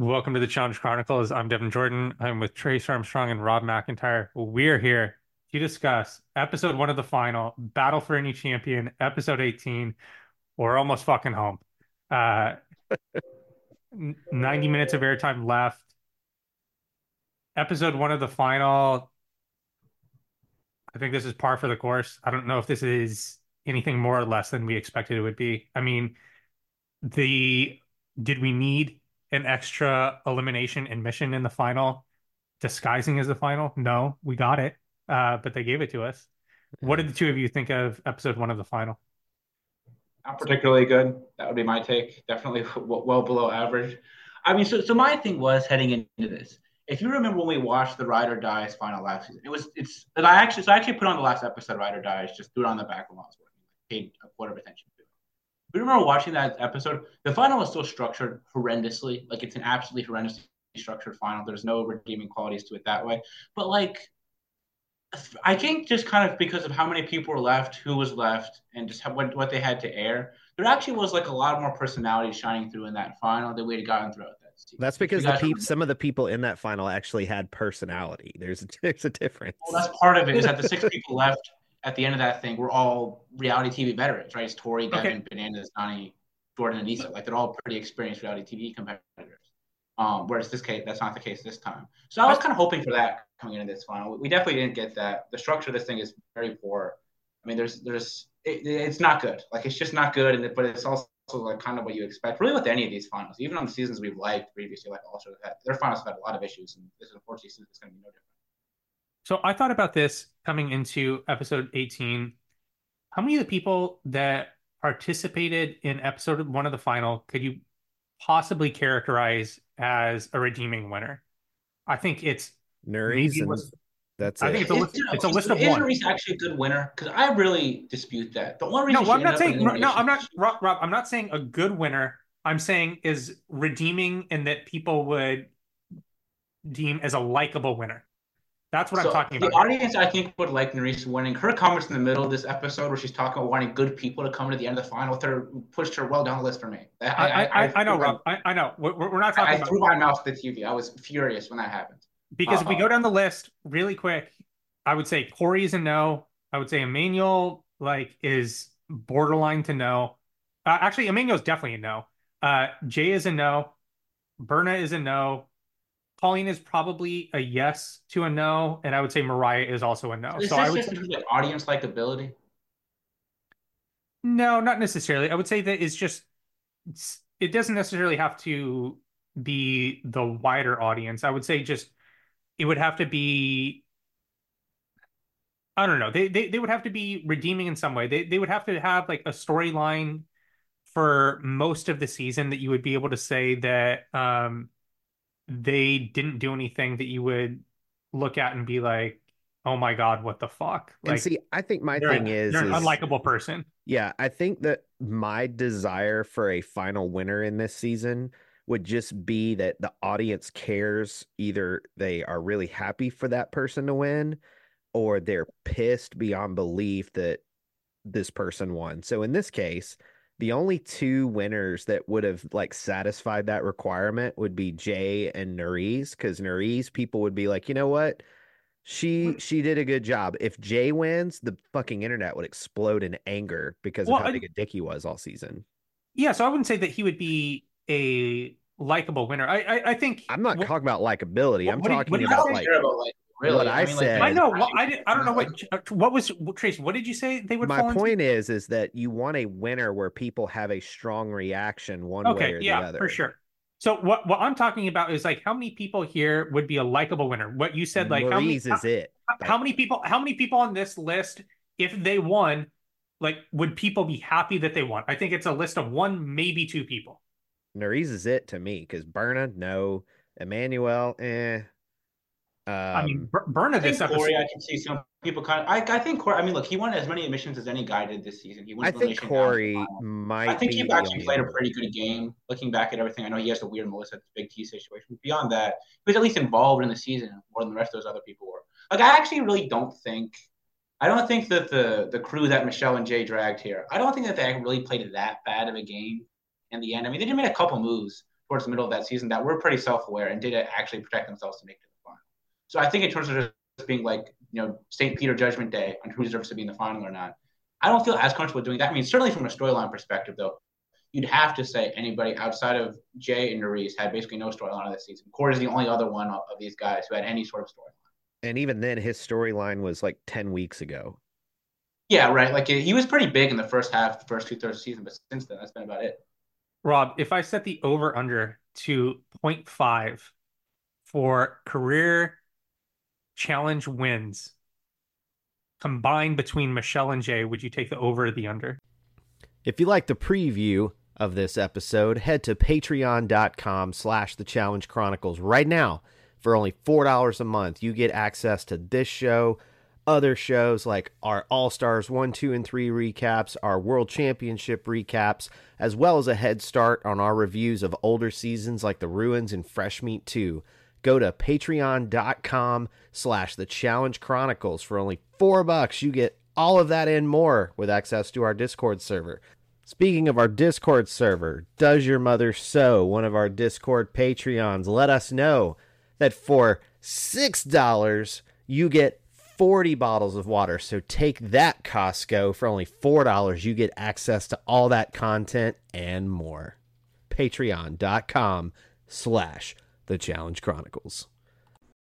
Welcome to the Challenge Chronicles. I'm Devin Jordan. I'm with Trace Armstrong and Rob McIntyre. We're here to discuss episode one of the final, Battle for Any Champion, episode 18. We're almost fucking home. Uh, 90 minutes of airtime left. Episode one of the final. I think this is par for the course. I don't know if this is anything more or less than we expected it would be. I mean, the did we need an extra elimination and mission in the final disguising as the final? No, we got it. Uh, but they gave it to us. What did the two of you think of episode one of the final? Not particularly good. That would be my take. Definitely well below average. I mean, so so my thing was heading into this. If you remember when we watched the Ride or Dies final last season, it was it's. I actually so I actually put on the last episode Ride or Dies, just threw it on the back while I was working, paid a quarter of attention. We remember watching that episode. The final was still structured horrendously. Like it's an absolutely horrendously structured final. There's no redeeming qualities to it that way. But like I think just kind of because of how many people were left, who was left, and just what, what they had to air, there actually was like a lot more personality shining through in that final than we had gotten throughout that season. That's because the pe- some of the people in that final actually had personality. There's a, there's a difference. Well, that's part of it. Is that the six people left at the end of that thing we're all reality TV veterans, right? It's Tori, Devin, okay. Bananas, Donnie, Jordan, and Issa. Like they're all pretty experienced reality TV competitors. Um, whereas this case, that's not the case this time. So I was kind of hoping for that coming into this final. We definitely didn't get that. The structure of this thing is very poor. I mean, there's there's it, it's not good. Like it's just not good, and it, but it's also like kind of what you expect. Really, with any of these finals, even on the seasons we've liked previously, like also their finals have had a lot of issues, and this is unfortunately it's going to be no different. So I thought about this coming into episode 18. How many of the people that participated in episode one of the final could you possibly characterize as a redeeming winner. I think it's Nurys that's I it. think it's a list, it's a list of one. Is actually a good winner? Because I really dispute that. The one reason no, I'm not saying no, I'm not Rob, Rob. I'm not saying a good winner. I'm saying is redeeming in that people would deem as a likable winner. That's what so I'm talking about. The audience, I think, would like Nurys winning. Her comments in the middle of this episode, where she's talking about wanting good people to come to the end of the final with her, pushed her well down the list for me. I, I, I, I know, Rob. I, I, know. We're, we're not talking. I, about... threw my mouth to the TV. I was furious when that happened. Because uh if we go down the list really quick, I would say Cory is a no. I would say Emmanuel like is borderline to no. Uh, actually, Emmanuel's definitely a no. Uh, Jay is a no. Berna is a no. Colleen is probably a yes to a no, and I would say Mariah is also a no. Is so I would say, like audience likability. No, not necessarily. I would say that it's just it doesn't necessarily have to be the wider audience. I would say just it would have to be I don't know. They, they they would have to be redeeming in some way. They they would have to have like a storyline for most of the season that you would be able to say that um they didn't do anything that you would look at and be like, oh my god, what the fuck? Like, and see, I think my thing is, you're an unlikable person. Yeah, I think that my desire for a final winner in this season would just be that the audience cares. Either they are really happy for that person to win, or they're pissed beyond belief that this person won. So in this case, the only two winners that would have like satisfied that requirement would be Jay and Nurys, because Nurys people would be like, you know what? She she did a good job. If Jay wins, the fucking internet would explode in anger because well, of how I, big a dick he was all season. Yeah, so I wouldn't say that he would be a likable winner. I I, I think I'm not talking about likability. I'm talking about like, about like Really? What I, I mean, said. Like, I know. Well, I, did, I don't know what. Uh, what was Trace? What did you say they would? My point into? is, is that you want a winner where people have a strong reaction one okay, way or yeah, the other. for sure. So what what I'm talking about is like how many people here would be a likable winner? What you said, like Maurice how many is how, it? How many people? How many people on this list, if they won, like would people be happy that they won? I think it's a list of one, maybe two people. Nurys is it to me because Berna, no. Emmanuel, eh. Um, I mean, um, Berna this episode. Cory, I can see some people kind of. I, I think Cory. I mean, look, he won as many admissions as any guy did this season. He won. I think Cory might. I think he actually played a pretty good game. Looking back at everything, I know he has the weird Melissa Big T situation. Beyond that, he was at least involved in the season more than the rest of those other people were. Like, I actually really don't think. I don't think that the the crew that Michele and Jay dragged here. I don't think that they really played that bad of a game in the end. I mean, they just made a couple moves towards the middle of that season that were pretty self-aware and did actually protect themselves to make it the final. So I think in terms of just being like, you know, St. Peter Judgment Day on who deserves to be in the final or not, I don't feel as comfortable doing that. I mean, certainly from a storyline perspective, though, you'd have to say anybody outside of Jay and Nurys had basically no storyline of this season. Cord is the only other one of these guys who had any sort of storyline. And even then, his storyline was like 10 weeks ago. Yeah, right. Like he was pretty big in the first half, the first two thirds of the season, but since then, that's been about it. Rob, if I set the over under to 0.5 for career challenge wins combined between Michele and Jay, would you take the over or the under? If you like the preview of this episode, head to patreon.com slash the challenge chronicles right now. For only $4 a month, you get access to this show, other shows like our All Stars 1, 2, and 3 recaps, our World Championship recaps, as well as a head start on our reviews of older seasons like the Ruins and Fresh Meat 2. Go to patreon.com slash the challenge chronicles for only four bucks. You get all of that and more with access to our Discord server. Speaking of our Discord server, Does Your Mother Sew, one of our Discord Patreons, let us know that for $6, you get 40 bottles of water. So take that, Costco. For only $4, you get access to all that content and more. Patreon.com slash The Challenge Chronicles.